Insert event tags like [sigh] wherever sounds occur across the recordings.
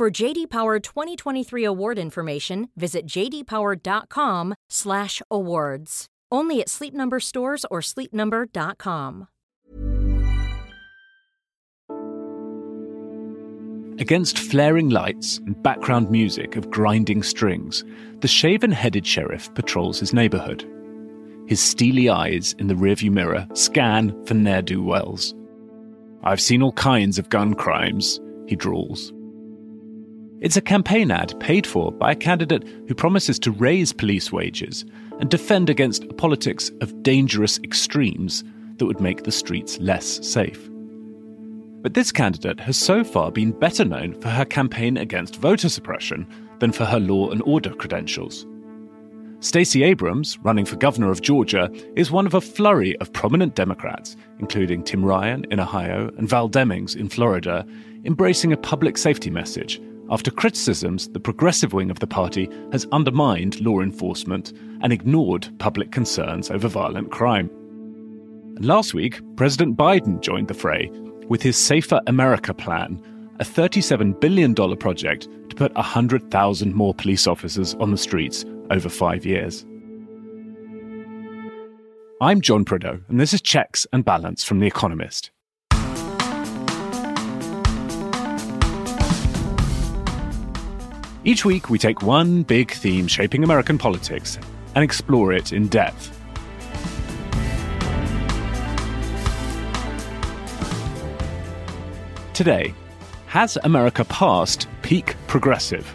For JD Power 2023 award information, visit jdpower.com/awards. Only at Sleep Number stores or sleepnumber.com. Against flaring lights and background music of grinding strings, the shaven-headed sheriff patrols his neighborhood. His steely eyes in the rearview mirror scan for ne'er-do-wells. I've seen all kinds of gun crimes, he drawls. It's a campaign ad paid for by a candidate who promises to raise police wages and defend against a politics of dangerous extremes that would make the streets less safe. But this candidate has so far been better known for her campaign against voter suppression than for her law and order credentials. Stacey Abrams, running for governor of Georgia, is one of a flurry of prominent Democrats, including Tim Ryan in Ohio and Val Demings in Florida, embracing a public safety message after criticisms the progressive wing of the party has undermined law enforcement and ignored public concerns over violent crime. last week, President Biden joined the fray with his Safer America plan, a $37 billion project to put 100,000 more police officers on the streets over five years. I'm John Prideaux, and this is Checks and Balance from The Economist. Each week, we take one big theme shaping American politics and explore it in depth. Today, has America passed peak progressive?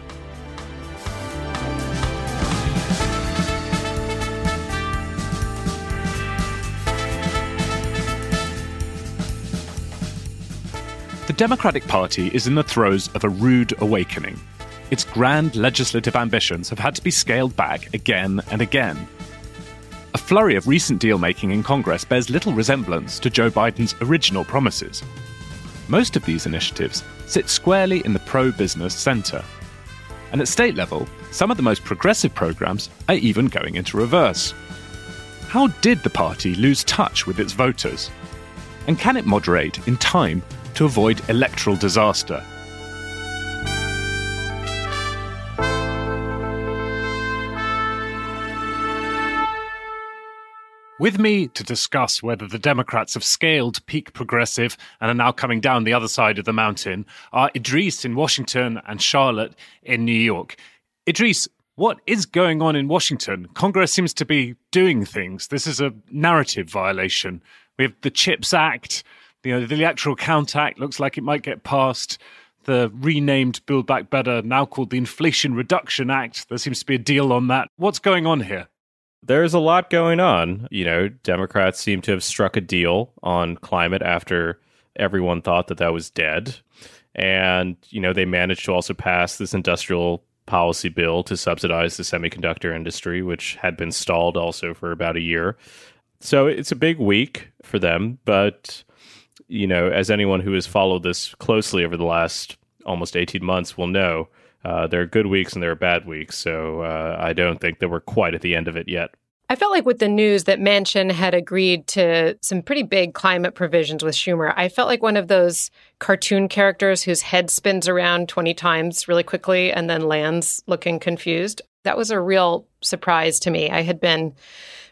The Democratic Party is in the throes of a rude awakening its grand legislative ambitions have had to be scaled back again and again. A flurry of recent deal making in Congress bears little resemblance to Joe Biden's original promises. Most of these initiatives sit squarely in the pro business centre. And at state level, some of the most progressive programs are even going into reverse. How did the party lose touch with its voters? And can it moderate in time to avoid electoral disaster? With me to discuss whether the Democrats have scaled peak progressive and are now coming down the other side of the mountain are Idrees in Washington and Charlotte in New York. Idrees, what is going on in Washington? Congress seems to be doing things. This is a narrative violation. We have the CHIPS Act, you know, the Electoral Count Act looks like it might get passed. The renamed Build Back Better, now called the Inflation Reduction Act. There seems to be a deal on that. What's going on here? There's a lot going on. You know, Democrats seem to have struck a deal on climate after everyone thought that that was dead. And, you know, they managed to also pass this industrial policy bill to subsidize the semiconductor industry, which had been stalled also for about a year. So it's a big week for them. But, you know, as anyone who has followed this closely over the last almost 18 months will know, uh, there are good weeks and there are bad weeks. So uh, I don't think that we're quite at the end of it yet. I felt like with the news that Manchin had agreed to some pretty big climate provisions with Schumer, I felt like one of those cartoon characters whose head spins around 20 times really quickly and then lands looking confused. That was a real surprise to me. I had been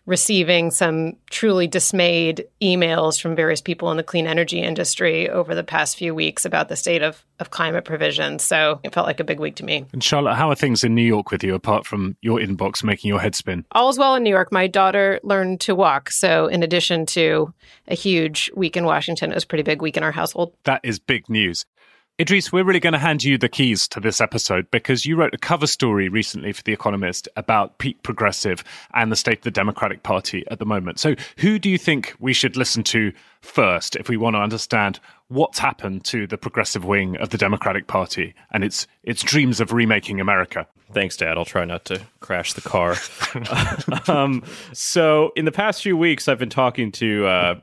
receiving some truly dismayed emails from various people in the clean energy industry over the past few weeks about the state of, of climate provision. So it felt like a big week to me. And Charlotte, how are things in New York with you apart from your inbox making your head spin? All's well in New York. My daughter learned to walk. So in addition to a huge week in Washington, it was a pretty big week in our household. That is big news. Idrees, we're really going to hand you the keys to this episode because you wrote a cover story recently for The Economist about peak progressive and the state of the Democratic Party at the moment. So, who do you think we should listen to first if we want to understand what's happened to the progressive wing of the Democratic Party and its its dreams of remaking America? Thanks, Dad. I'll try not to crash the car. [laughs] um, so, in the past few weeks, I've been talking to uh,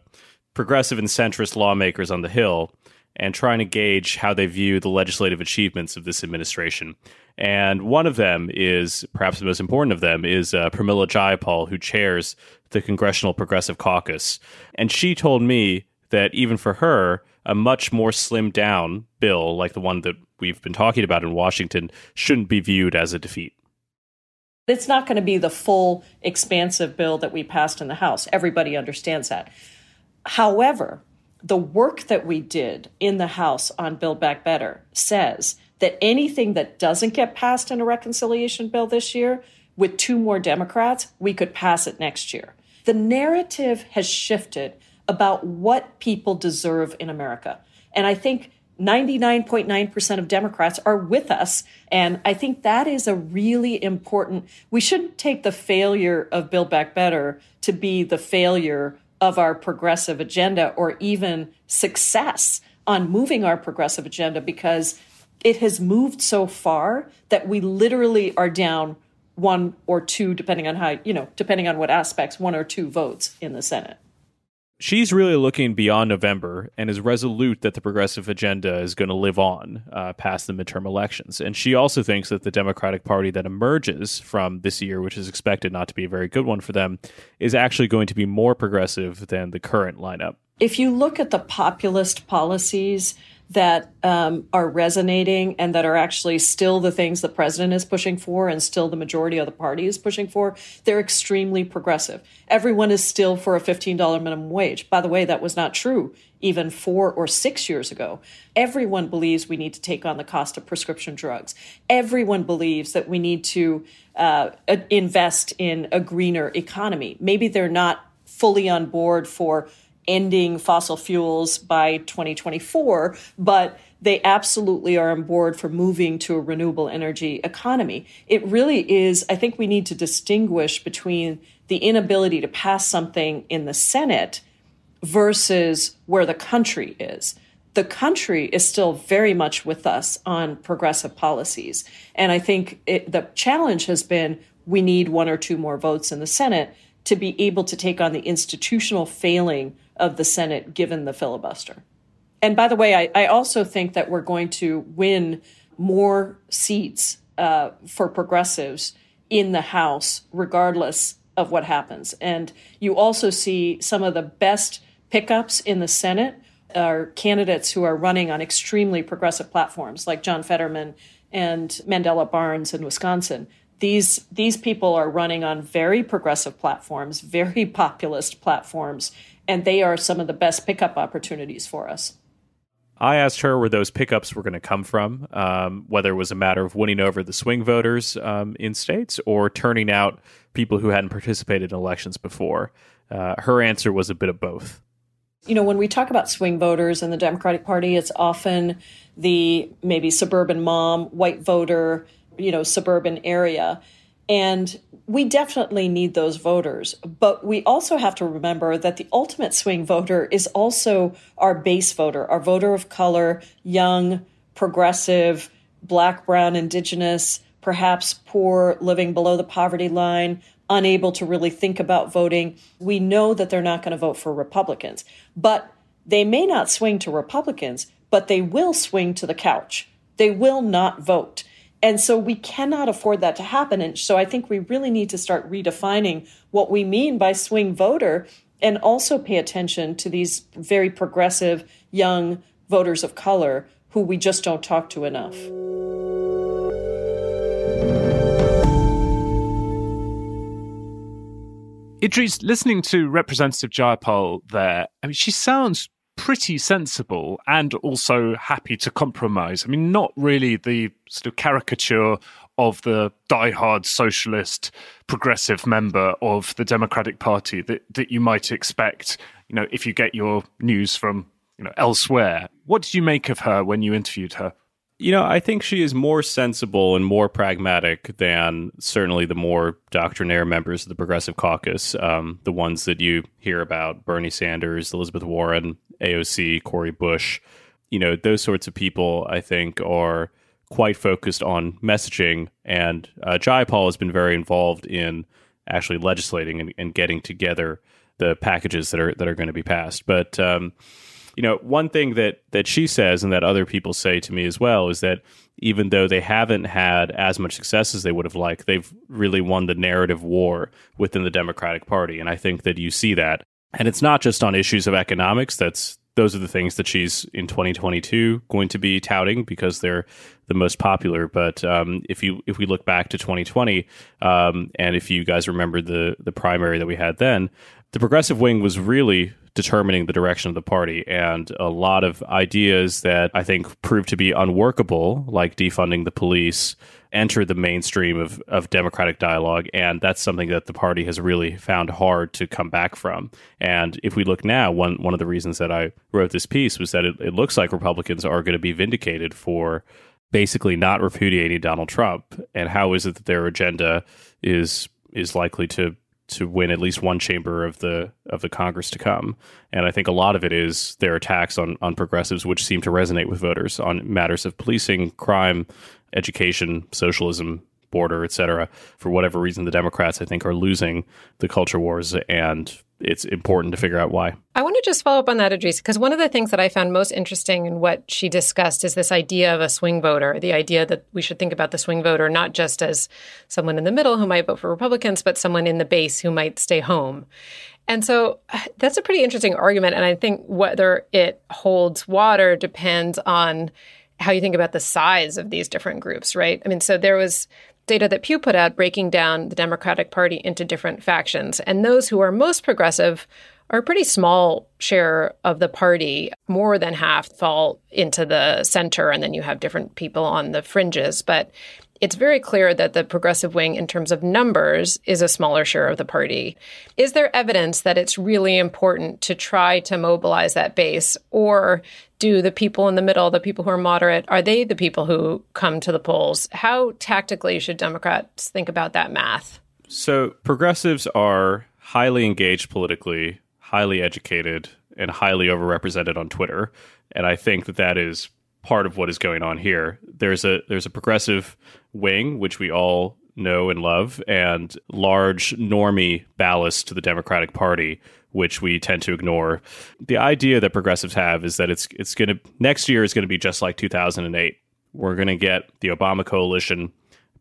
progressive and centrist lawmakers on the Hill and trying to gauge how they view the legislative achievements of this administration. And one of them is, perhaps the most important of them, is uh, Pramila Jayapal, who chairs the Congressional Progressive Caucus. And she told me that even for her, a much more slimmed down bill, like the one that we've been talking about in Washington, shouldn't be viewed as a defeat. It's not going to be the full, expansive bill that we passed in the House. Everybody understands that. However, the work that we did in the House on Build Back Better says that anything that doesn't get passed in a reconciliation bill this year, with two more Democrats, we could pass it next year. The narrative has shifted about what people deserve in America. And I think 99.9% of Democrats are with us. And I think that is a really important, we shouldn't take the failure of Build Back Better to be the failure of our progressive agenda or even success on moving our progressive agenda because it has moved so far that we literally are down one or two, depending on how, you know, depending on what aspects, one or two votes in the Senate she's really looking beyond November and is resolute that the progressive agenda is going to live on uh, past the midterm elections. And she also thinks that the Democratic Party that emerges from this year, which is expected not to be a very good one for them, is actually going to be more progressive than the current lineup. If you look at the populist policies that um, are resonating and that are actually still the things the president is pushing for and still the majority of the party is pushing for, they're extremely progressive. Everyone is still for a $15 minimum wage. By the way, that was not true even four or six years ago. Everyone believes we need to take on the cost of prescription drugs. Everyone believes that we need to uh, invest in a greener economy. Maybe they're not fully on board for ending fossil fuels by 2024, but they absolutely are on board for moving to a renewable energy economy. It really is, I think we need to distinguish between the inability to pass something in the Senate versus where the country is. The country is still very much with us on progressive policies. And I think it, the challenge has been we need one or two more votes in the Senate to be able to take on the institutional failing of the Senate given the filibuster. And by the way, I, I also think that we're going to win more seats uh, for progressives in the House, regardless of what happens. And you also see some of the best pickups in the Senate are candidates who are running on extremely progressive platforms, like John Fetterman and Mandela Barnes in Wisconsin. These, these people are running on very progressive platforms, very [laughs] populist platforms, and they are some of the best pickup opportunities for us. I asked her where those pickups were going to come from, um, whether it was a matter of winning over the swing voters um, in states or turning out people who hadn't participated in elections before. Uh, her answer was a bit of both. You know, when we talk about swing voters in the Democratic Party, it's often the maybe suburban mom, white voter, you know, suburban area. And we definitely need those voters. But we also have to remember that the ultimate swing voter is also our base voter, our voter of color, young, progressive, black, brown, indigenous, perhaps poor, living below the poverty line, unable to really think about voting. We know that they're not going to vote for Republicans. But they may not swing to Republicans, but they will swing to the couch. They will not vote. And so we cannot afford that to happen. And so I think we really need to start redefining what we mean by swing voter and also pay attention to these very progressive young voters of color who we just don't talk to enough. Idrees, listening to Representative Jayapal there, I mean, she sounds pretty sensible and also happy to compromise. I mean, not really the sort of caricature of the die-hard socialist progressive member of the Democratic Party that, that you might expect, you know, if you get your news from you know, elsewhere. What did you make of her when you interviewed her? You know, I think she is more sensible and more pragmatic than certainly the more doctrinaire members of the Progressive Caucus, um, the ones that you hear about Bernie Sanders, Elizabeth Warren, AOC, Cori Bush. You know, those sorts of people, I think, are quite focused on messaging. And uh, Jayapal has been very involved in actually legislating and, and, getting together the packages that are that are going to be passed. But um, you know, one thing that that she says and that other people say to me as well is that even though they haven't had as much success as they would have liked, they've really won the narrative war within the Democratic Party, and I think that you see that. And it's not just on issues of economics. That's those are the things that she's in 2022 going to be touting because they're the most popular. But um, if you if we look back to 2020, um, and if you guys remember the the primary that we had then, the progressive wing was really determining the direction of the party. And a lot of ideas that I think proved to be unworkable, like defunding the police, entered the mainstream of, of democratic dialogue. And that's something that the party has really found hard to come back from. And if we look now, one, one of the reasons that I wrote this piece was that it, it looks like Republicans are going to be vindicated for basically not repudiating Donald Trump. And how is it that their agenda is is likely to to win at least one chamber of the of the Congress to come. And I think a lot of it is their attacks on on progressives, which seem to resonate with voters on matters of policing, crime, education, socialism, border, etc. For whatever reason, the Democrats, I think, are losing the culture wars and it's important to figure out why. I want to just follow up on that, Idrees, because one of the things that I found most interesting in what she discussed is this idea of a swing voter, the idea that we should think about the swing voter not just as someone in the middle who might vote for Republicans, but someone in the base who might stay home. And so [sighs] that's a pretty interesting argument. And I think whether it holds water depends on how you think about the size of these different groups, right? I mean, so there was data that Pew put out breaking down the Democratic Party into different factions. And those who are most progressive are a pretty small share of the party. More than half fall into the center, and then you have different people on the fringes. But it's very clear that the progressive wing, in terms of numbers, is a smaller share of the party. Is there evidence that it's really important to try to mobilize that base? Or do the people in the middle, the people who are moderate, are they the people who come to the polls? How tactically should Democrats think about that math? So, progressives are highly engaged politically, highly educated, and highly overrepresented on Twitter. And I think that that is part of what is going on here. There's a there's a progressive wing which we all know and love, and large normie ballast to the Democratic Party, which we tend to ignore. The idea that progressives have is that it's it's going to next year is going to be just like 2008. We're going to get the Obama coalition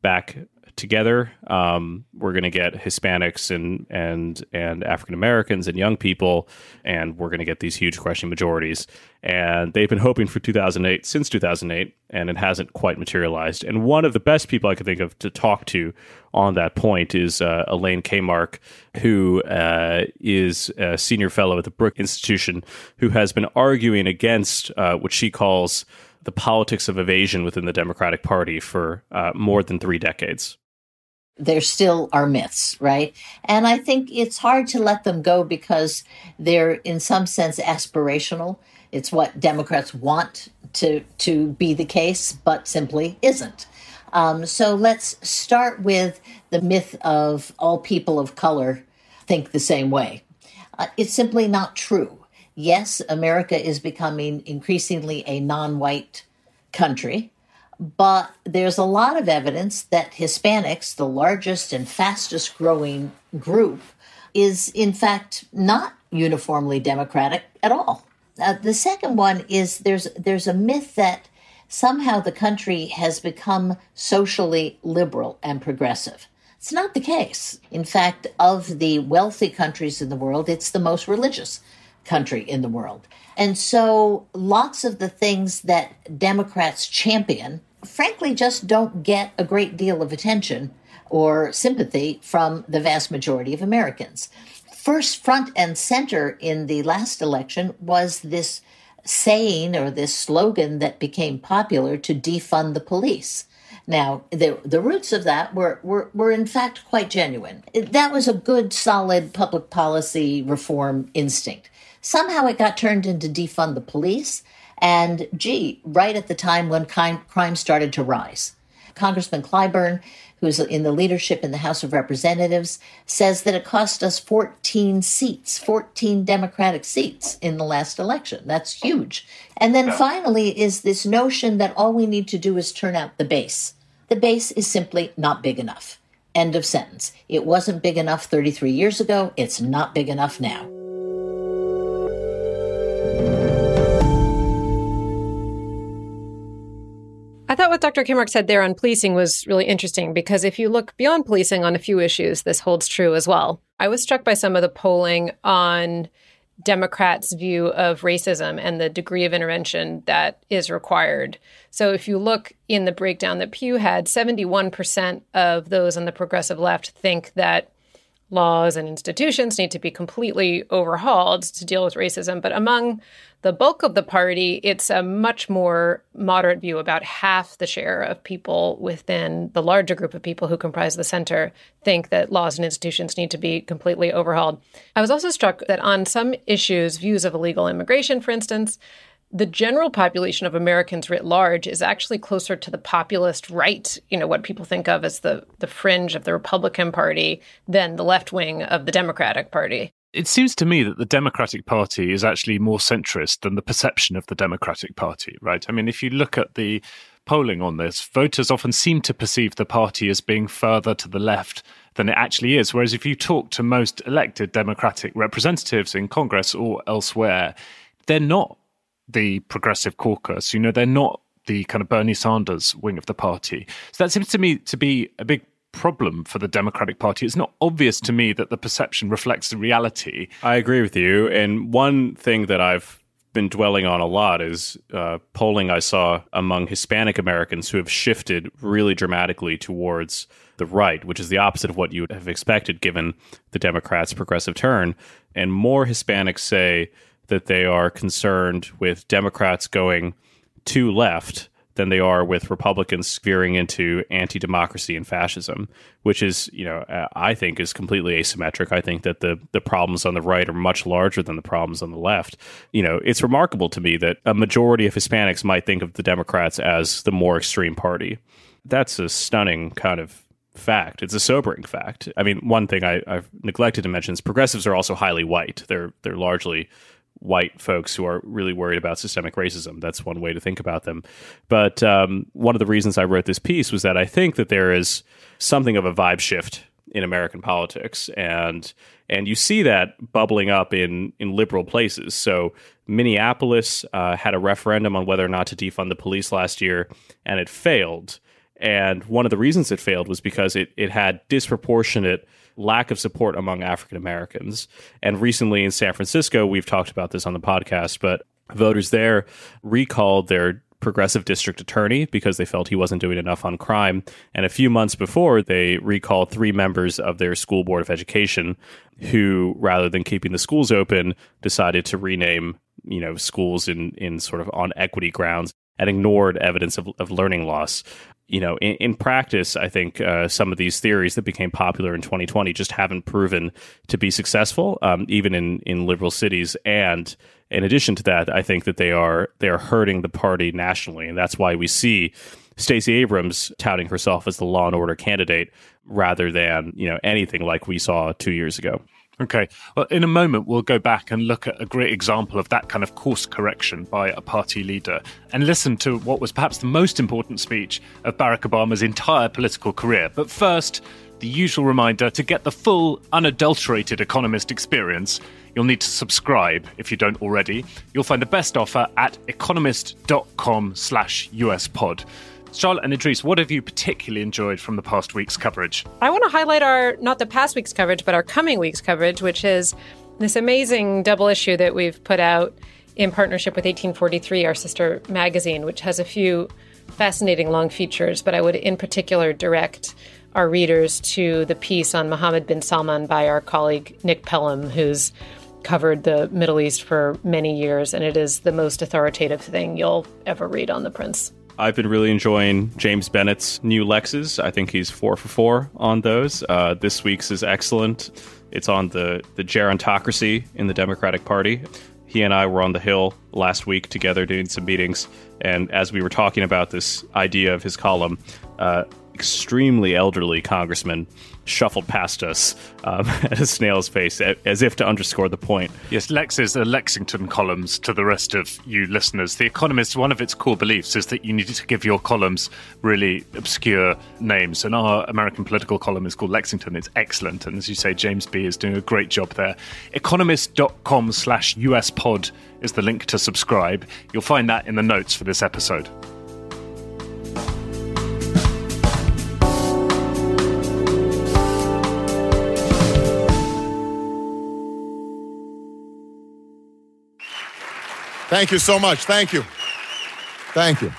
back together. Um, we're going to get Hispanics and and and African Americans and young people, and we're going to get these huge crushing majorities. And they've been hoping for 2008 since 2008, and it hasn't quite materialized. And one of the best people I could think of to talk to on that point is uh, Elaine Kamarck, who uh, is a senior fellow at the Brookings Institution, who has been arguing against uh, what she calls the politics of evasion within the Democratic Party for uh, more than three decades there still are myths, right? And I think it's hard to let them go because they're in some sense aspirational. It's what Democrats want to to be the case, but simply isn't. Um, so let's start with the myth of all people of color think the same way. Uh, it's simply not true. Yes, America is becoming increasingly a non-white country. But there's a lot of evidence that Hispanics, the largest and fastest growing group, is in fact not uniformly democratic at all. Uh, the second one is there's there's a myth that somehow the country has become socially liberal and progressive. It's not the case. In fact, of the wealthy countries in the world, it's the most religious country in the world. And so lots of the things that Democrats champion frankly just don't get a great deal of attention or sympathy from the vast majority of Americans. First, front and center in the last election was this saying or this slogan that became popular to defund the police. Now, the, the roots of that were, were, were in fact quite genuine. That was a good, solid public policy reform instinct. Somehow it got turned into defund the police. And gee, right at the time when crime started to rise. Congressman Clyburn, who's in the leadership in the House of Representatives, says that it cost us 14 seats, 14 Democratic seats in the last election. That's huge. And then finally is this notion that all we need to do is turn out the base. The base is simply not big enough. End of sentence. It wasn't big enough 33 years ago. It's not big enough now. What Dr. Kamarck said there on policing was really interesting because if you look beyond policing on a few issues, this holds true as well. I was struck by some of the polling on Democrats' view of racism and the degree of intervention that is required. So, if you look in the breakdown that Pew had, 71% of those on the progressive left think that laws and institutions need to be completely overhauled to deal with racism. But among the bulk of the party, it's a much more moderate view. About half the share of people within the larger group of people who comprise the center think that laws and institutions need to be completely overhauled. I was also struck that on some issues, views of illegal immigration, for instance, the general population of Americans writ large is actually closer to the populist right, you know, what people think of as the, the fringe of the Republican Party than the left wing of the Democratic Party. It seems to me that the Democratic Party is actually more centrist than the perception of the Democratic Party, right? I mean, if you look at the polling on this, voters often seem to perceive the party as being further to the left than it actually is. Whereas if you talk to most elected Democratic representatives in Congress or elsewhere, they're not the progressive caucus. You know, they're not the kind of Bernie Sanders wing of the party. So that seems to me to be a big problem for the Democratic Party. It's not obvious to me that the perception reflects the reality. I agree with you. And one thing that I've been dwelling on a lot is uh, polling I saw among Hispanic Americans who have shifted really dramatically towards the right, which is the opposite of what you would have expected given the Democrats' progressive turn. And more Hispanics say that they are concerned with Democrats going too left than they are with Republicans veering into anti-democracy and fascism, which is, you know, uh, I think is completely asymmetric. I think that the the problems on the right are much larger than the problems on the left. You know, it's remarkable to me that a majority of Hispanics might think of the Democrats as the more extreme party. That's a stunning kind of fact. It's a sobering fact. I mean, one thing I, have neglected to mention is progressives are also highly white. They're they're largely white folks who are really worried about systemic racism. That's one way to think about them. But um, one of the reasons I wrote this piece was that I think that there is something of a vibe shift in American politics, and and you see that bubbling up in in liberal places. So Minneapolis uh, had a referendum on whether or not to defund the police last year, and it failed. And one of the reasons it failed was because it it had disproportionate lack of support among African Americans. And recently in San Francisco, we've talked about this on the podcast, but voters there recalled their progressive district attorney because they felt he wasn't doing enough on crime. And a few months before, they recalled three members of their school board of education who, rather than keeping the schools open, decided to rename you know schools in in sort of on equity grounds and ignored evidence of, of learning loss you know, in, in practice, I think uh, some of these theories that became popular in 2020 just haven't proven to be successful, um, even in in liberal cities. And in addition to that, I think that they are they are hurting the party nationally, and that's why we see Stacey Abrams touting herself as the law and order candidate rather than you know anything like we saw two years ago. Okay. Well, in a moment, we'll go back and look at a great example of that kind of course correction by a party leader and listen to what was perhaps the most important speech of Barack Obama's entire political career. But first, the usual reminder to get the full, unadulterated Economist experience, you'll need to subscribe if you don't already. You'll find the best offer at economist.com slash uspod. Charlotte and Idrees, what have you particularly enjoyed from the past week's coverage? I want to highlight our, not the past week's coverage, but our coming week's coverage, which is this amazing double issue that we've put out in partnership with 1843, our sister magazine, which has a few fascinating long features, but I would in particular direct our readers to the piece on Mohammed bin Salman by our colleague Nick Pelham, who's covered the Middle East for many years, and it is the most authoritative thing you'll ever read on the prince. I've been really enjoying James Bennet's new Lexes. I think he's four for four on those. Uh, this week's is excellent. It's on the the gerontocracy in the Democratic Party. He and I were on the Hill last week together doing some meetings, and as we were talking about this idea of his column, uh, extremely elderly congressman shuffled past us um, [laughs] at a snail's pace, as if to underscore the point. Yes, Lex's are Lexington columns to the rest of you listeners. The Economist, one of its core beliefs is that you need to give your columns really obscure names. And our American political column is called Lexington. It's excellent. And as you say, James B. is doing a great job there. Economist.com slash US pod is the link to subscribe. You'll find that in the notes for this episode. Thank you so much. Thank you. Thank you.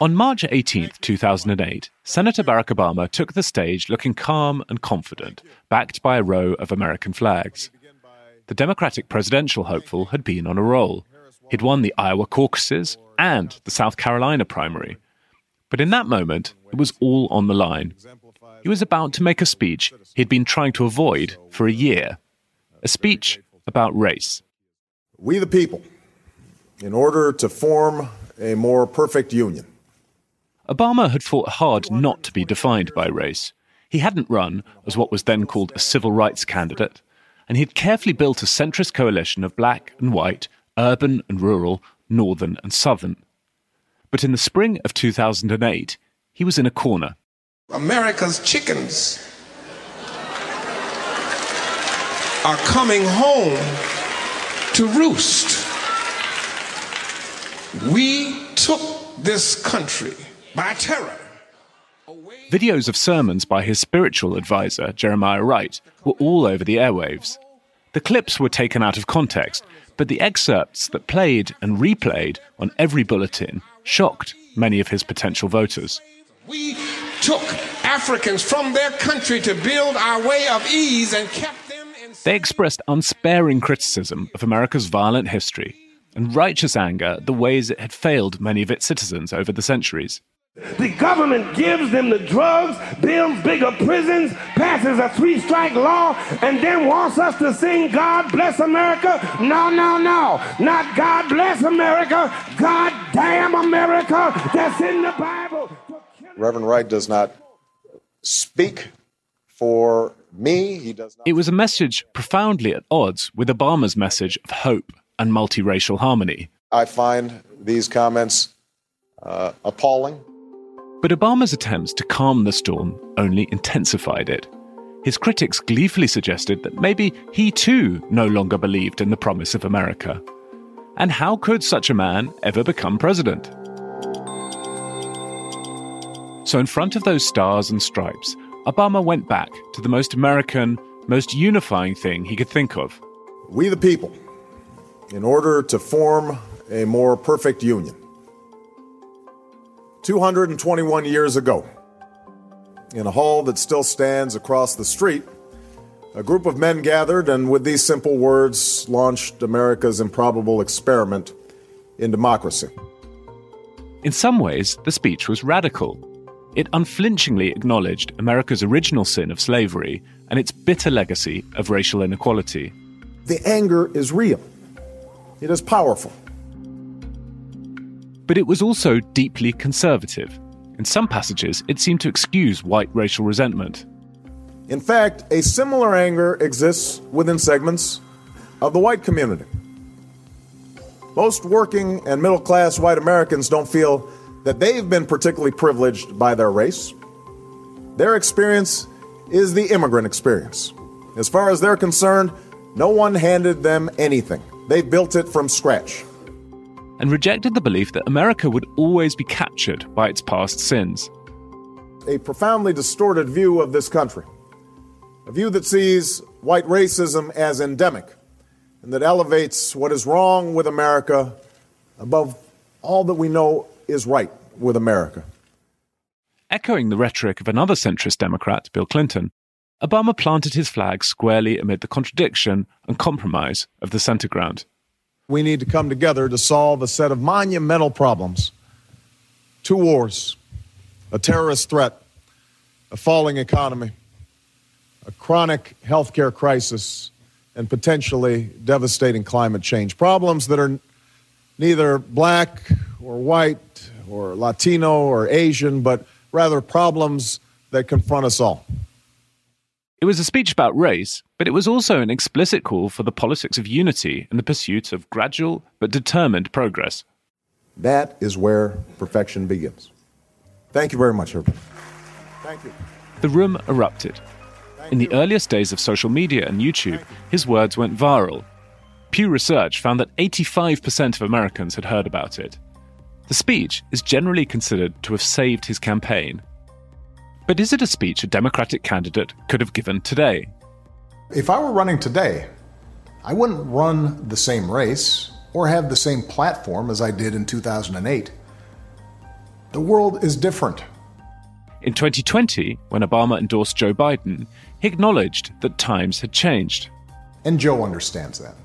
On March 18, 2008, Senator Barack Obama took the stage looking calm and confident, backed by a row of American flags. The Democratic presidential hopeful had been on a roll. He'd won the Iowa caucuses and the South Carolina primary. But in that moment, it was all on the line. He was about to make a speech he'd been trying to avoid for a year a speech about race. We, the people, in order to form a more perfect union. Obama had fought hard not to be defined by race. He hadn't run as what was then called a civil rights candidate, and he had carefully built a centrist coalition of black and white, urban and rural, northern and southern. But in the spring of 2008, he was in a corner. America's chickens are coming home to roost. We took this country by terror. Videos of sermons by his spiritual advisor, Jeremiah Wright, were all over the airwaves. The clips were taken out of context, but the excerpts that played and replayed on every bulletin shocked many of his potential voters. We took Africans from their country to build our way of ease and kept them in. They expressed unsparing criticism of America's violent history and righteous anger at the ways it had failed many of its citizens over the centuries. The government gives them the drugs, builds bigger prisons, passes a three strike law, and then wants us to sing God bless America. No, no, no. Not God bless America. God damn America. That's in the Bible. Reverend Wright does not speak for me. He does not. It was a message profoundly at odds with Obama's message of hope and multiracial harmony. I find these comments uh, appalling. But Obama's attempts to calm the storm only intensified it. His critics gleefully suggested that maybe he too no longer believed in the promise of America. And how could such a man ever become president? So, in front of those stars and stripes, Obama went back to the most American, most unifying thing he could think of. We, the people, in order to form a more perfect union. 221 years ago, in a hall that still stands across the street, a group of men gathered and, with these simple words, launched America's improbable experiment in democracy. In some ways, the speech was radical. It unflinchingly acknowledged America's original sin of slavery and its bitter legacy of racial inequality. The anger is real. It is powerful. But it was also deeply conservative. In some passages, it seemed to excuse white racial resentment. In fact, a similar anger exists within segments of the white community. Most working and middle class white Americans don't feel that they've been particularly privileged by their race. Their experience is the immigrant experience. As far as they're concerned, no one handed them anything. They built it from scratch. And rejected the belief that America would always be captured by its past sins. A profoundly distorted view of this country. A view that sees white racism as endemic and that elevates what is wrong with America above all that we know is right with America. Echoing the rhetoric of another centrist Democrat, Bill Clinton, Obama planted his flag squarely amid the contradiction and compromise of the center ground. We need to come together to solve a set of monumental problems two wars, a terrorist threat, a falling economy, a chronic healthcare crisis, and potentially devastating climate change. Problems that are neither black or white or Latino or Asian, but rather problems that confront us all. It was a speech about race, but it was also an explicit call for the politics of unity and the pursuit of gradual but determined progress. That is where perfection begins. Thank you very much, everybody. Thank you. The room erupted. In the earliest days of social media and YouTube, his words went viral. Pew Research found that 85% of Americans had heard about it. The speech is generally considered to have saved his campaign. But is it a speech a Democratic candidate could have given today? If I were running today, I wouldn't run the same race or have the same platform as I did in 2008. The world is different. In 2020, when Obama endorsed Joe Biden, he acknowledged that times had changed. And Joe understands that.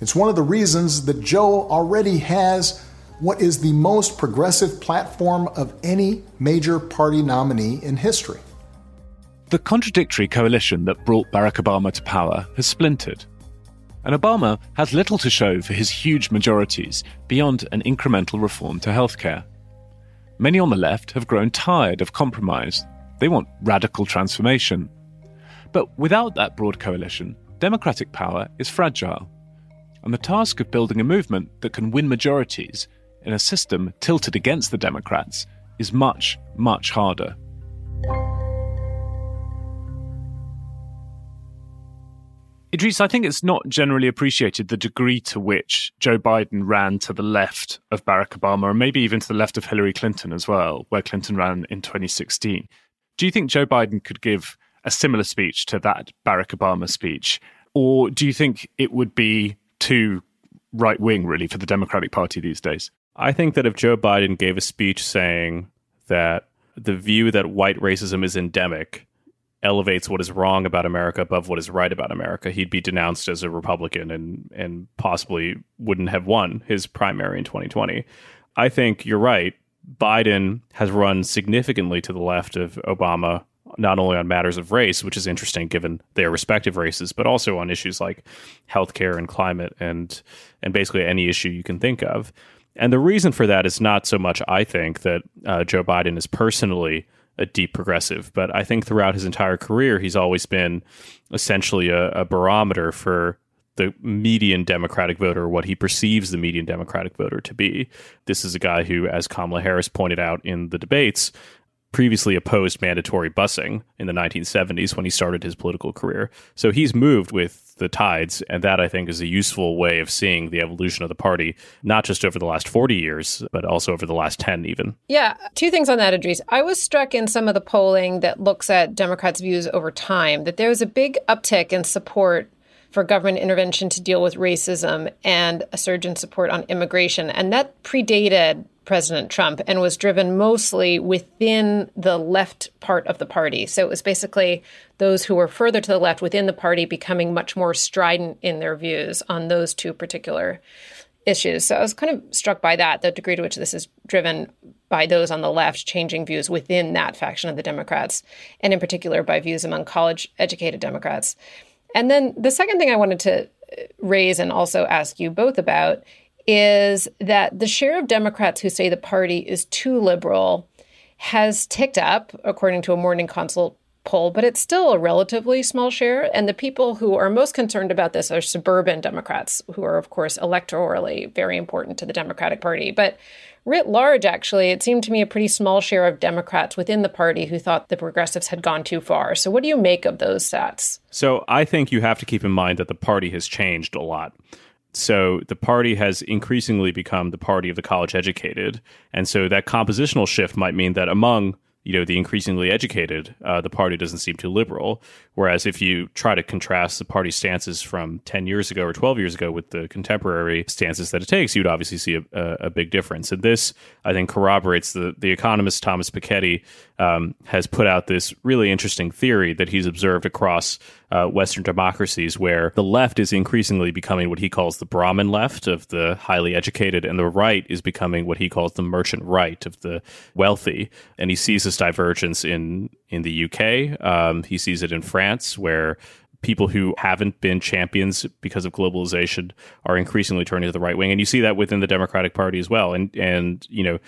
It's one of the reasons that Joe already has what is the most progressive platform of any major party nominee in history. The contradictory coalition that brought Barack Obama to power has splintered. And Obama has little to show for his huge majorities beyond an incremental reform to healthcare. Many on the left have grown tired of compromise. They want radical transformation. But without that broad coalition, democratic power is fragile. And the task of building a movement that can win majorities in a system tilted against the Democrats is much, much harder. Idrees, I think it's not generally appreciated the degree to which Joe Biden ran to the left of Barack Obama, and maybe even to the left of Hillary Clinton as well, where Clinton ran in 2016. Do you think Joe Biden could give a similar speech to that Barack Obama speech? Or do you think it would be too right wing, really, for the Democratic Party these days? I think that if Joe Biden gave a speech saying that the view that white racism is endemic elevates what is wrong about America above what is right about America, he'd be denounced as a Republican and and possibly wouldn't have won his primary in 2020. I think you're right. Biden has run significantly to the left of Obama, not only on matters of race, which is interesting given their respective races, but also on issues like healthcare and climate and and basically any issue you can think of. And the reason for that is not so much, I think, that uh, Joe Biden is personally a deep progressive, but I think throughout his entire career, he's always been essentially a, a barometer for the median Democratic voter, what he perceives the median Democratic voter to be. This is a guy who, as Kamala Harris pointed out in the debates, previously opposed mandatory busing in the 1970s when he started his political career. So he's moved with the tides, and that I think is a useful way of seeing the evolution of the party, not just over the last 40 years, but also over the last 10 even. Yeah, two things on that, Idrees. I was struck in some of the polling that looks at Democrats' views over time that there was a big uptick in support for government intervention to deal with racism and a surge in support on immigration. And that predated President Trump and was driven mostly within the left part of the party. So it was basically those who were further to the left within the party becoming much more strident in their views on those two particular issues. So I was kind of struck by that, the degree to which this is driven by those on the left changing views within that faction of the Democrats, and in particular by views among college educated Democrats. And then the second thing I wanted to uh, raise and also ask you both about is that the share of Democrats who say the party is too liberal has ticked up, according to a morning consult poll, but it's still a relatively small share. And the people who are most concerned about this are suburban Democrats, who are, of course, electorally very important to the Democratic Party. But writ large, actually, it seemed to me a pretty small share of Democrats within the party who thought the progressives had gone too far. So, what do you make of those stats? So, I think you have to keep in mind that the party has changed a lot. So the party has increasingly become the party of the college educated, and so that compositional shift might mean that among you know the increasingly educated, uh, the party doesn't seem too liberal. Whereas if you try to contrast the party stances from ten years ago or twelve years ago with the contemporary stances that it takes, you'd obviously see a, a, a big difference. And this, I think, corroborates the the economist Thomas Piketty um, has put out this really interesting theory that he's observed across uh, Western democracies, where the left is increasingly becoming what he calls the Brahmin left of the highly educated, and the right is becoming what he calls the merchant right of the wealthy. And he sees this divergence in in the UK. Um, he sees it in France, where people who haven't been champions because of globalization are increasingly turning to the right wing. And you see that within the democratic party as well. And and you know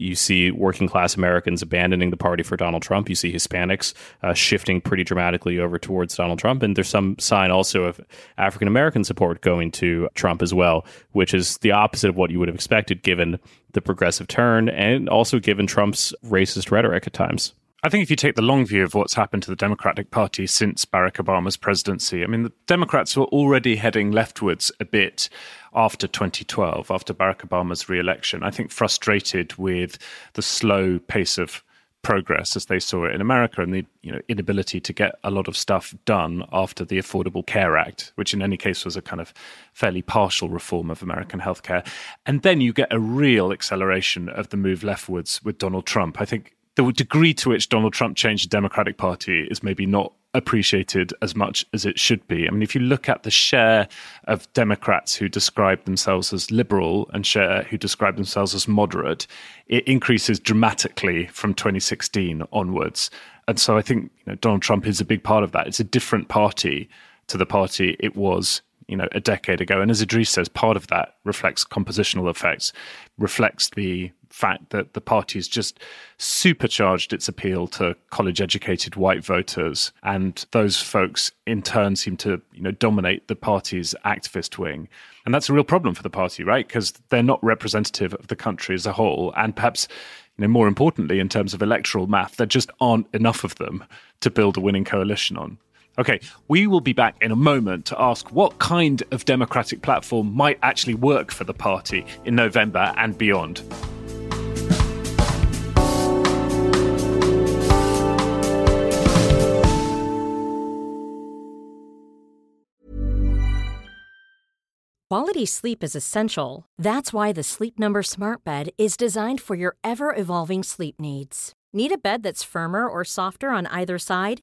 you see working class americans abandoning the party for donald trump. You see hispanics uh, shifting pretty dramatically over towards donald trump. And there's some sign also of african american support going to trump as well which is the opposite of what you would have expected given the progressive turn and also given trump's racist rhetoric at times I think if you take the long view of what's happened to the Democratic Party since Barack Obama's presidency, I mean, the Democrats were already heading leftwards a bit after 2012, after Barack Obama's re election. I think frustrated with the slow pace of progress as they saw it in America and the you know inability to get a lot of stuff done after the Affordable Care Act, which in any case was a kind of fairly partial reform of American healthcare. And then you get a real acceleration of the move leftwards with Donald Trump. I think the degree to which Donald Trump changed the Democratic Party is maybe not appreciated as much as it should be. I mean, if you look at the share of Democrats who describe themselves as liberal and share who describe themselves as moderate, it increases dramatically from 2016 onwards. And so I think you know, Donald Trump is a big part of that. It's a different party to the party it was you know a decade ago. And as Idrees says part of that reflects compositional effects reflects the fact that the party has just supercharged its appeal to college educated white voters. And those folks in turn seem to you know dominate the party's activist wing. And that's a real problem for the party right? Because they're not representative of the country as a whole. And perhaps you know more importantly in terms of electoral math there just aren't enough of them to build a winning coalition on Okay, we will be back in a moment to ask what kind of democratic platform might actually work for the party in November and beyond. Quality sleep is essential. That's why the Sleep Number Smart Bed is designed for your ever evolving sleep needs. Need a bed that's firmer or softer on either side?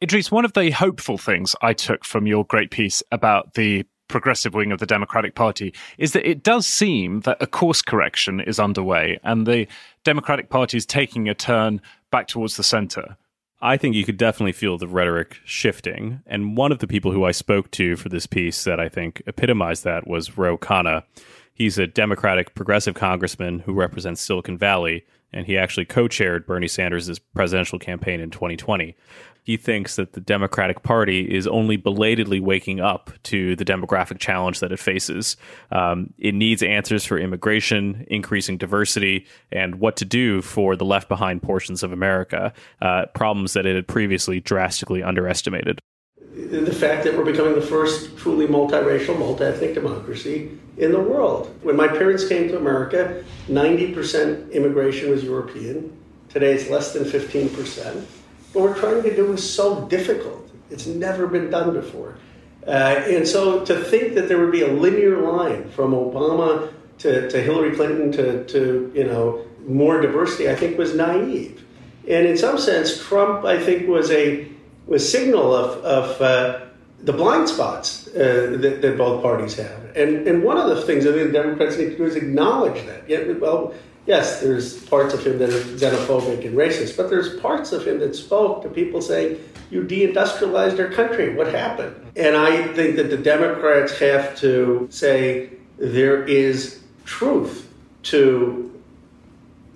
Idrees, one of the hopeful things I took from your great piece about the progressive wing of the Democratic Party is that it does seem that a course correction is underway and the Democratic Party is taking a turn back towards the center. I think you could definitely feel the rhetoric shifting. And one of the people who I spoke to for this piece that I think epitomized that was Ro Khanna. He's a Democratic progressive congressman who represents Silicon Valley, and he actually co chaired Bernie Sanders' presidential campaign in 2020 he thinks that the Democratic Party is only belatedly waking up to the demographic challenge that it faces. Um, it needs answers for immigration, increasing diversity, and what to do for the left behind portions of America, uh, problems that it had previously drastically underestimated. The fact that we're becoming the first truly multiracial, multi ethnic democracy in the world. When my parents came to America, 90% immigration was European. Today it's less than 15%. What we're trying to do is so difficult. It's never been done before. Uh, and so to think that there would be a linear line from Obama to, to Hillary Clinton to, to, you know, more diversity, I think was naive. And in some sense, Trump, I think, was a was signal of, of uh, the blind spots uh, that, that, both parties have. And, and one of the things I think the Democrats need to do is acknowledge that. Yeah, well, yes, there's parts of him that are xenophobic and racist, but there's parts of him that spoke to people saying, you deindustrialized our country. What happened? And I think that the Democrats have to say there is truth to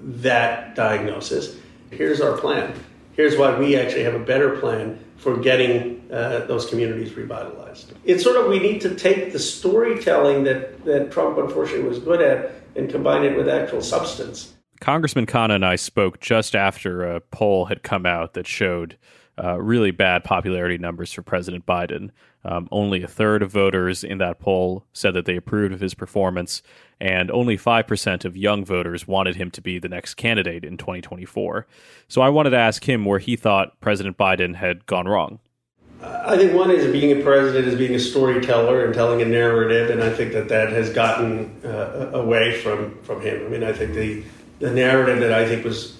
that diagnosis. Here's our plan. Here's why we actually have a better plan for getting uh, those communities revitalized. It's sort of we need to take the storytelling that, that Trump unfortunately was good at and combine it with actual substance. Congressman Khanna and I spoke just after a poll had come out that showed uh, really bad popularity numbers for President Biden. Um, only a third of voters in that poll said that they approved of his performance, and only 5% of young voters wanted him to be the next candidate in 2024. So I wanted to ask him where he thought President Biden had gone wrong. I think one is being a president is being a storyteller and telling a narrative, and I think that that has gotten uh, away from, from him. I mean, I think the the narrative that I think was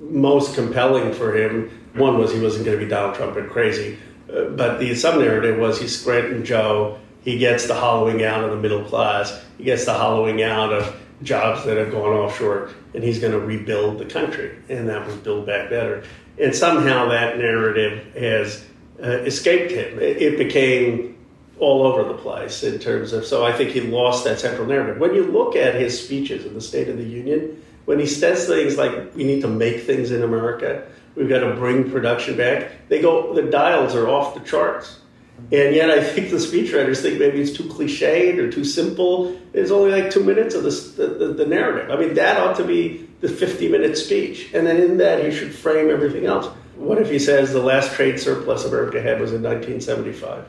most compelling for him one was he wasn't going to be Donald Trump and crazy, uh, but the sub narrative was he's Scranton Joe. He gets the hollowing out of the middle class. He gets the hollowing out of jobs that have gone offshore, and he's going to rebuild the country, and that was Build Back Better. And somehow that narrative has uh, escaped him. It, it became all over the place in terms of. So I think he lost that central narrative. When you look at his speeches in the State of the Union, when he says things like "We need to make things in America," We've got to bring production back. They go, the dials are off the charts. And yet, I think the speechwriters think maybe it's too cliched or too simple. There's only like two minutes of this, the, the, the narrative. I mean, that ought to be the 50 minute speech. And then in that, he should frame everything else. What if he says the last trade surplus America had was in 1975?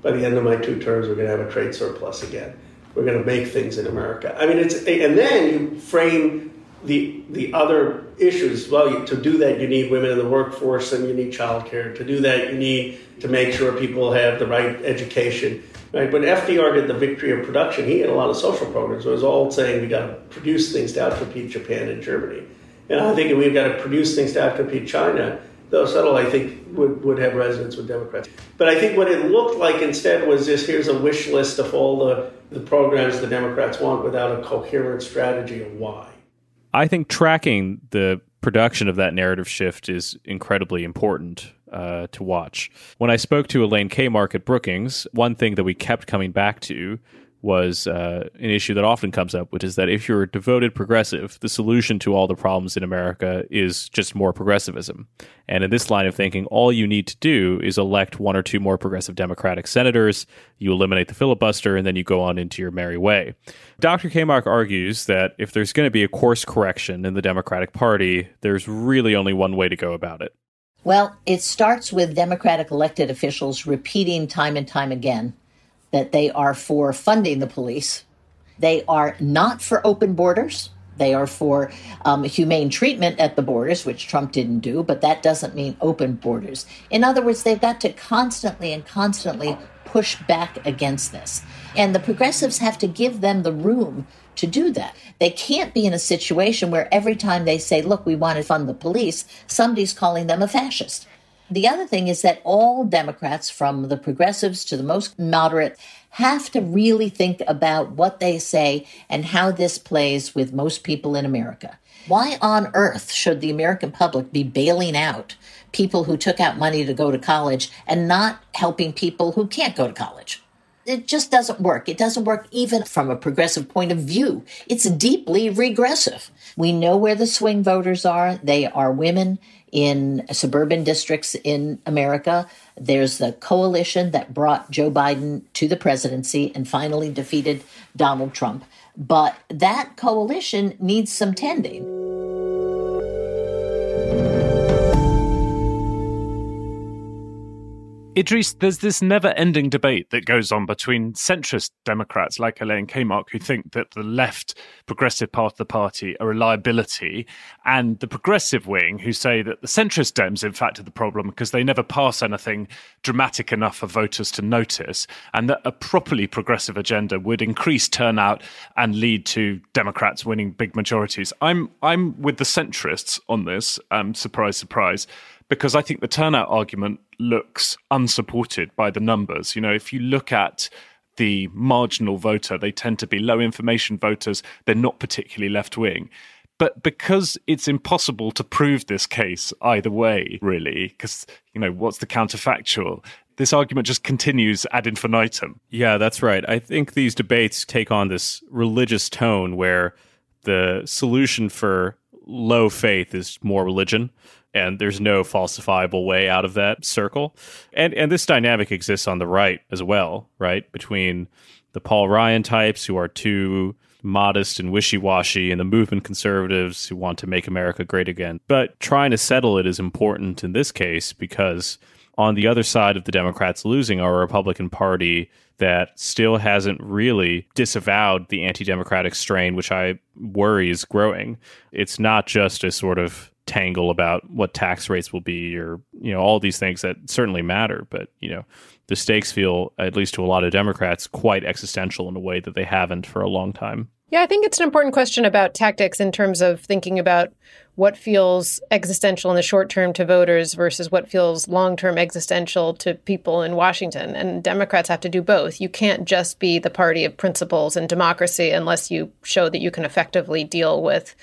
By the end of my two terms, we're going to have a trade surplus again. We're going to make things in America. I mean, it's, and then you frame the the other issues. Well, to do that, you need women in the workforce, and you need childcare. To do that, you need to make sure people have the right education. Right? When FDR did the victory of production, he had a lot of social programs. It was all saying we got to produce things to outcompete Japan and Germany. And I think we've got to produce things to outcompete China. Though subtle, I think would, would have resonance with Democrats. But I think what it looked like instead was this: here's a wish list of all the, the programs the Democrats want without a coherent strategy of why. I think tracking the production of that narrative shift is incredibly important uh, to watch. When I spoke to Elaine Kamarck at Brookings, one thing that we kept coming back to was uh, an issue that often comes up, which is that if you're a devoted progressive, the solution to all the problems in America is just more progressivism. And in this line of thinking, all you need to do is elect one or two more progressive Democratic senators, you eliminate the filibuster, and then you go on into your merry way. Dr. Kamarck argues that if there's going to be a course correction in the Democratic Party, there's really only one way to go about it. Well, it starts with Democratic elected officials repeating time and time again that they are for funding the police. They are not for open borders. They are for um, humane treatment at the borders, which Trump didn't do, but that doesn't mean open borders. In other words, they've got to constantly and constantly push back against this. And the progressives have to give them the room to do that. They can't be in a situation where every time they say, look, we want to fund the police, somebody's calling them a fascist. The other thing is that all Democrats, from the progressives to the most moderate, have to really think about what they say and how this plays with most people in America. Why on earth should the American public be bailing out people who took out money to go to college and not helping people who can't go to college? It just doesn't work. It doesn't work even from a progressive point of view. It's deeply regressive. We know where the swing voters are. They are women in suburban districts in America. There's the coalition that brought Joe Biden to the presidency and finally defeated Donald Trump. But that coalition needs some tending. Idrees, there's this never ending debate that goes on between centrist Democrats like Elaine Kamarck, who think that the left progressive part of the party are a liability, and the progressive wing, who say that the centrist Dems, in fact, are the problem because they never pass anything dramatic enough for voters to notice, and that a properly progressive agenda would increase turnout and lead to Democrats winning big majorities. I'm, I'm with the centrists on this, um, surprise, surprise because I think the turnout argument looks unsupported by the numbers. You know, if you look at the marginal voter, they tend to be low information voters, they're not particularly left wing. But because it's impossible to prove this case either way, really, because, you know, what's the counterfactual? This argument just continues ad infinitum. Yeah, that's right. I think these debates take on this religious tone where the solution for low faith is more religion and there's no falsifiable way out of that circle. And and this dynamic exists on the right as well, right? Between the Paul Ryan types who are too modest and wishy washy, and the movement conservatives who want to make America great again. But trying to settle it is important in this case because on the other side of the Democrats losing are a Republican Party that still hasn't really disavowed the anti democratic strain, which I worry is growing. It's not just a sort of tangle about what tax rates will be or, you know, all these things that certainly matter. But, you know, the stakes feel, at least to a lot of Democrats, quite existential in a way that they haven't for a long time. Yeah, I think it's an important question about tactics in terms of thinking about what feels existential in the short term to voters versus what feels long term existential to people in Washington. And Democrats have to do both. You can't just be the party of principles and democracy unless you show that you can effectively deal with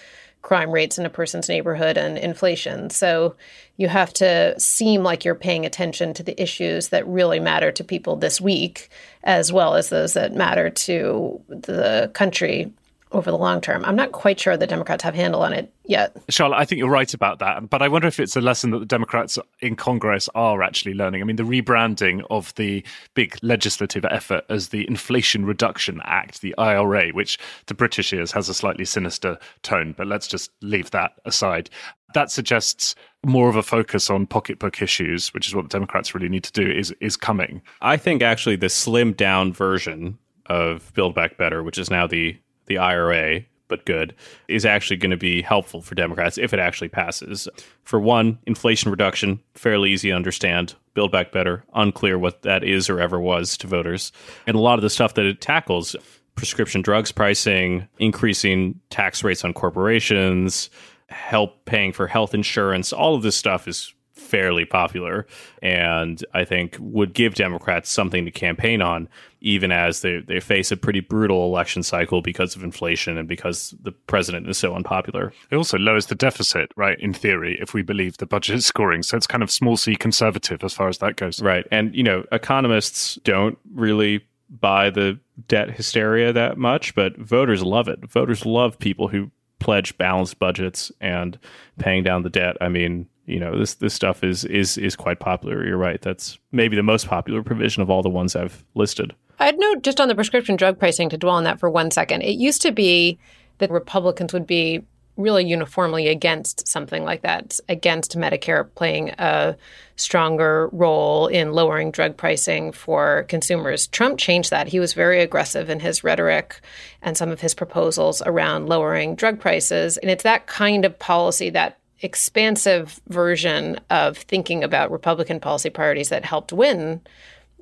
crime rates in a person's neighborhood and inflation. So you have to seem like you're paying attention to the issues that really matter to people this week, as well as those that matter to the country over the long term. I'm not quite sure the Democrats have handle on it yet. Charlotte, I think you're right about that. But I wonder if it's a lesson that the Democrats in Congress are actually learning. I mean, the rebranding of the big legislative effort as the Inflation Reduction Act, the IRA, which to British ears has a slightly sinister tone, but let's just leave that aside. That suggests more of a focus on pocketbook issues, which is what the Democrats really need to do, is is coming. I think actually the slimmed down version of Build Back Better, which is now the the IRA, but good, is actually going to be helpful for Democrats if it actually passes. For one, inflation reduction, fairly easy to understand. Build Back Better, unclear what that is or ever was to voters. And a lot of the stuff that it tackles prescription drugs pricing, increasing tax rates on corporations, help paying for health insurance, all of this stuff is fairly popular and I think would give Democrats something to campaign on, even as they, they face a pretty brutal election cycle because of inflation and because the president is so unpopular. It also lowers the deficit, right, in theory, if we believe the budget is scoring. So it's kind of small c conservative as far as that goes. Right. And, you know, economists don't really buy the debt hysteria that much, but voters love it. Voters love people who pledge balanced budgets and paying down the debt. I mean, you know this this stuff is is is quite popular. You're right. That's maybe the most popular provision of all the ones I've listed. I'd note just on the prescription drug pricing to dwell on that for one second. It used to be that Republicans would be really uniformly against something like that, against Medicare playing a stronger role in lowering drug pricing for consumers. Trump changed that. He was very aggressive in his rhetoric and some of his proposals around lowering drug prices. And it's that kind of policy that expansive version of thinking about Republican policy priorities that helped win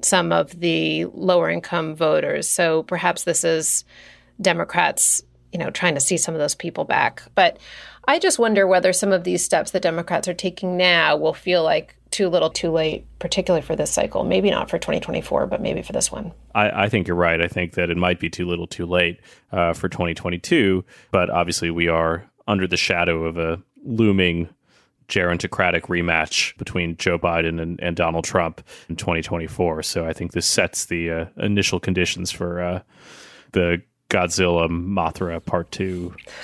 some of the lower income voters. So perhaps this is Democrats, you know, trying to see some of those people back. But I just wonder whether some of these steps that Democrats are taking now will feel like too little too late, particularly for this cycle. Maybe not for 2024, but maybe for this one. I, I think you're right. I think that it might be too little too late uh, for 2022. But obviously, we are under the shadow of a looming gerontocratic rematch between Joe Biden and, and, Donald Trump in 2024. So I think this sets the uh, initial conditions for uh, the Godzilla Mothra Part Two. [laughs]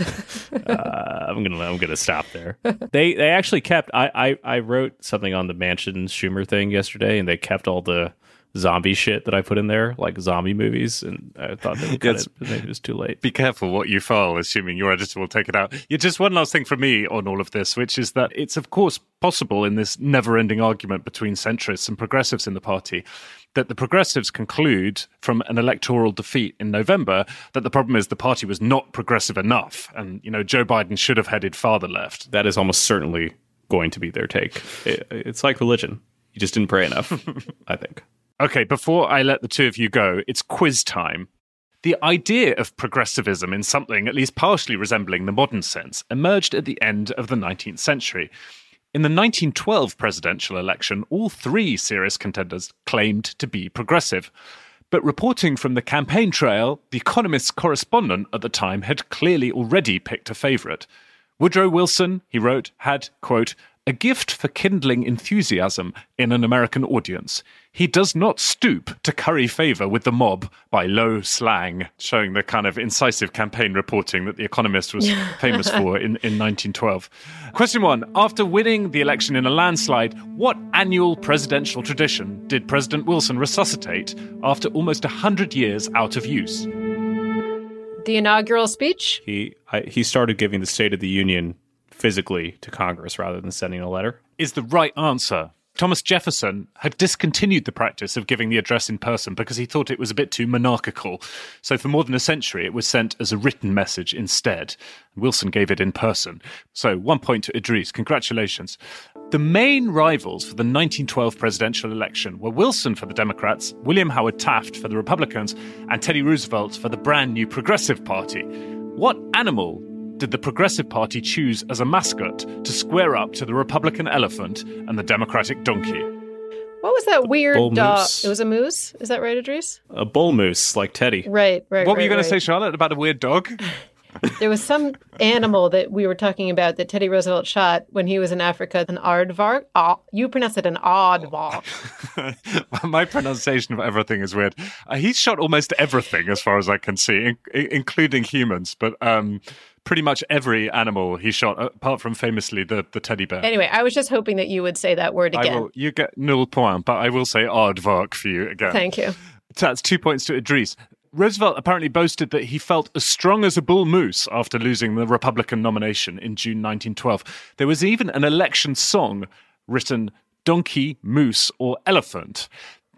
uh, I'm gonna I'm gonna stop there. They they actually kept. I, I I wrote something on the Manchin Schumer thing yesterday, and they kept all the zombie shit that I put in there, like zombie movies, and I thought that it, [laughs] maybe it was too late. Be careful what you file, assuming your editor will take it out. Yeah, just one last thing for me on all of this, which is that it's of course possible in this never-ending argument between centrists and progressives in the party that the progressives conclude from an electoral defeat in November that the problem is the party was not progressive enough, and you know Joe Biden should have headed farther left. That is almost certainly going to be their take. It, it's like religion. You just didn't pray enough, [laughs] I think. Okay, before I let the two of you go, it's quiz time. The idea of progressivism in something at least partially resembling the modern sense emerged at the end of the 19th century. In the 1912 presidential election, all three serious contenders claimed to be progressive. But reporting from the campaign trail, the Economist's correspondent at the time had clearly already picked a favourite. Woodrow Wilson, he wrote, had, quote, a gift for kindling enthusiasm in an American audience. He does not stoop to curry favor with the mob by low slang, showing the kind of incisive campaign reporting that The Economist was [laughs] famous for in, in 1912. Question one After winning the election in a landslide, what annual presidential tradition did President Wilson resuscitate after almost 100 years out of use? The inaugural speech? He I, he started giving the State of the Union physically to Congress rather than sending a letter. Is the right answer. Thomas Jefferson had discontinued the practice of giving the address in person because he thought it was a bit too monarchical. So, for more than a century, it was sent as a written message instead. Wilson gave it in person. So, one point to Idrees. Congratulations. The main rivals for the 1912 presidential election were Wilson for the Democrats, William Howard Taft for the Republicans, and Teddy Roosevelt for the brand new Progressive Party. What animal did the Progressive Party choose as a mascot to square up to the Republican elephant and the Democratic donkey? What was that weird dog? It was a moose. Is that right, Idrees? A bull moose like Teddy. Right, right. What were you right, going to say. Charlotte, about a weird dog? [laughs] There was some animal that we were talking about that Teddy Roosevelt shot when he was in Africa. An aardvark. Ah, you pronounce it an aardvark. [laughs] My pronunciation of everything is weird. Uh, he's shot almost everything, as far as I can see, in- including humans, but um, pretty much every animal he shot, apart from famously the, the teddy bear. Anyway, I was just hoping that you would say that word I again. will, you get null point, but I will say aardvark for you again. Thank you. So that's two points to Idrees. Roosevelt apparently boasted that he felt as strong as a bull moose after losing the Republican nomination in June 1912. There was even an election song written Donkey, Moose, or Elephant.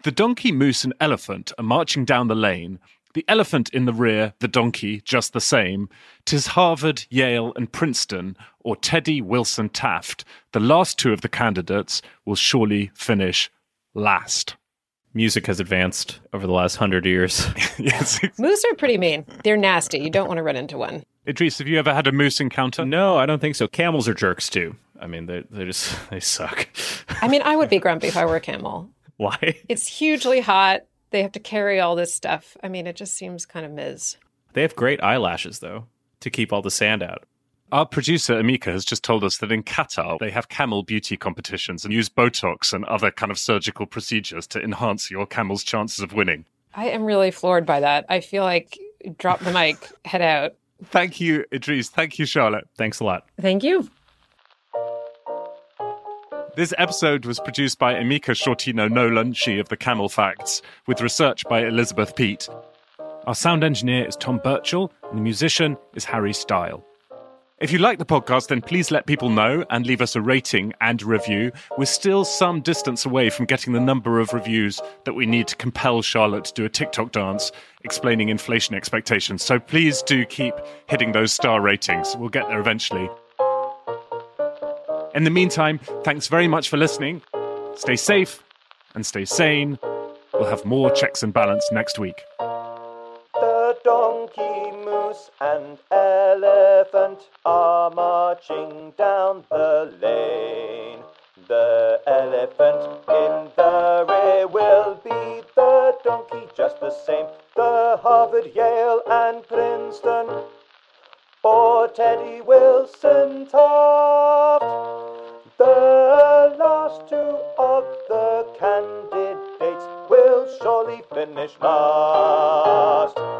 The donkey, moose, and elephant are marching down the lane. The elephant in the rear, the donkey just the same. Tis Harvard, Yale, and Princeton, or Teddy Wilson Taft. The last two of the candidates will surely finish last. Music has advanced over the last hundred years. [laughs] yes. Moose are pretty mean. They're nasty. You don't want to run into one. Idrees, have you ever had a moose encounter? No, I don't think so. Camels are jerks too. I mean, they they just they suck. I mean, I would be [laughs] grumpy if I were a camel. Why? It's hugely hot. They have to carry all this stuff. I mean, it just seems kind of Ms. They have great eyelashes though to keep all the sand out. Our producer Amika has just told us that in Qatar they have camel beauty competitions and use Botox and other kind of surgical procedures to enhance your camel's chances of winning. I am really floored by that. I feel like drop the mic, head out. Thank you, Idrees. Thank you, Charlotte. Thanks a lot. Thank you. This episode was produced by Amika Shortino Nolan, she of the Camel Facts, with research by Elizabeth Pete. Our sound engineer is Tom Birchall, and the musician is Harry Style. If you like the podcast, then please let people know and leave us a rating and review. We're still some distance away from getting the number of reviews that we need to compel Charlotte to do a TikTok dance explaining inflation expectations. So please do keep hitting those star ratings. We'll get there eventually. In the meantime, thanks very much for listening. Stay safe and stay sane. We'll have more checks and balance next week. The donkey, moose, and elephant are marching down the lane. The elephant in the rear will be the donkey just the same. The Harvard, Yale, and Princeton, or Teddy Wilson Taft. The last two of the candidates will surely finish last.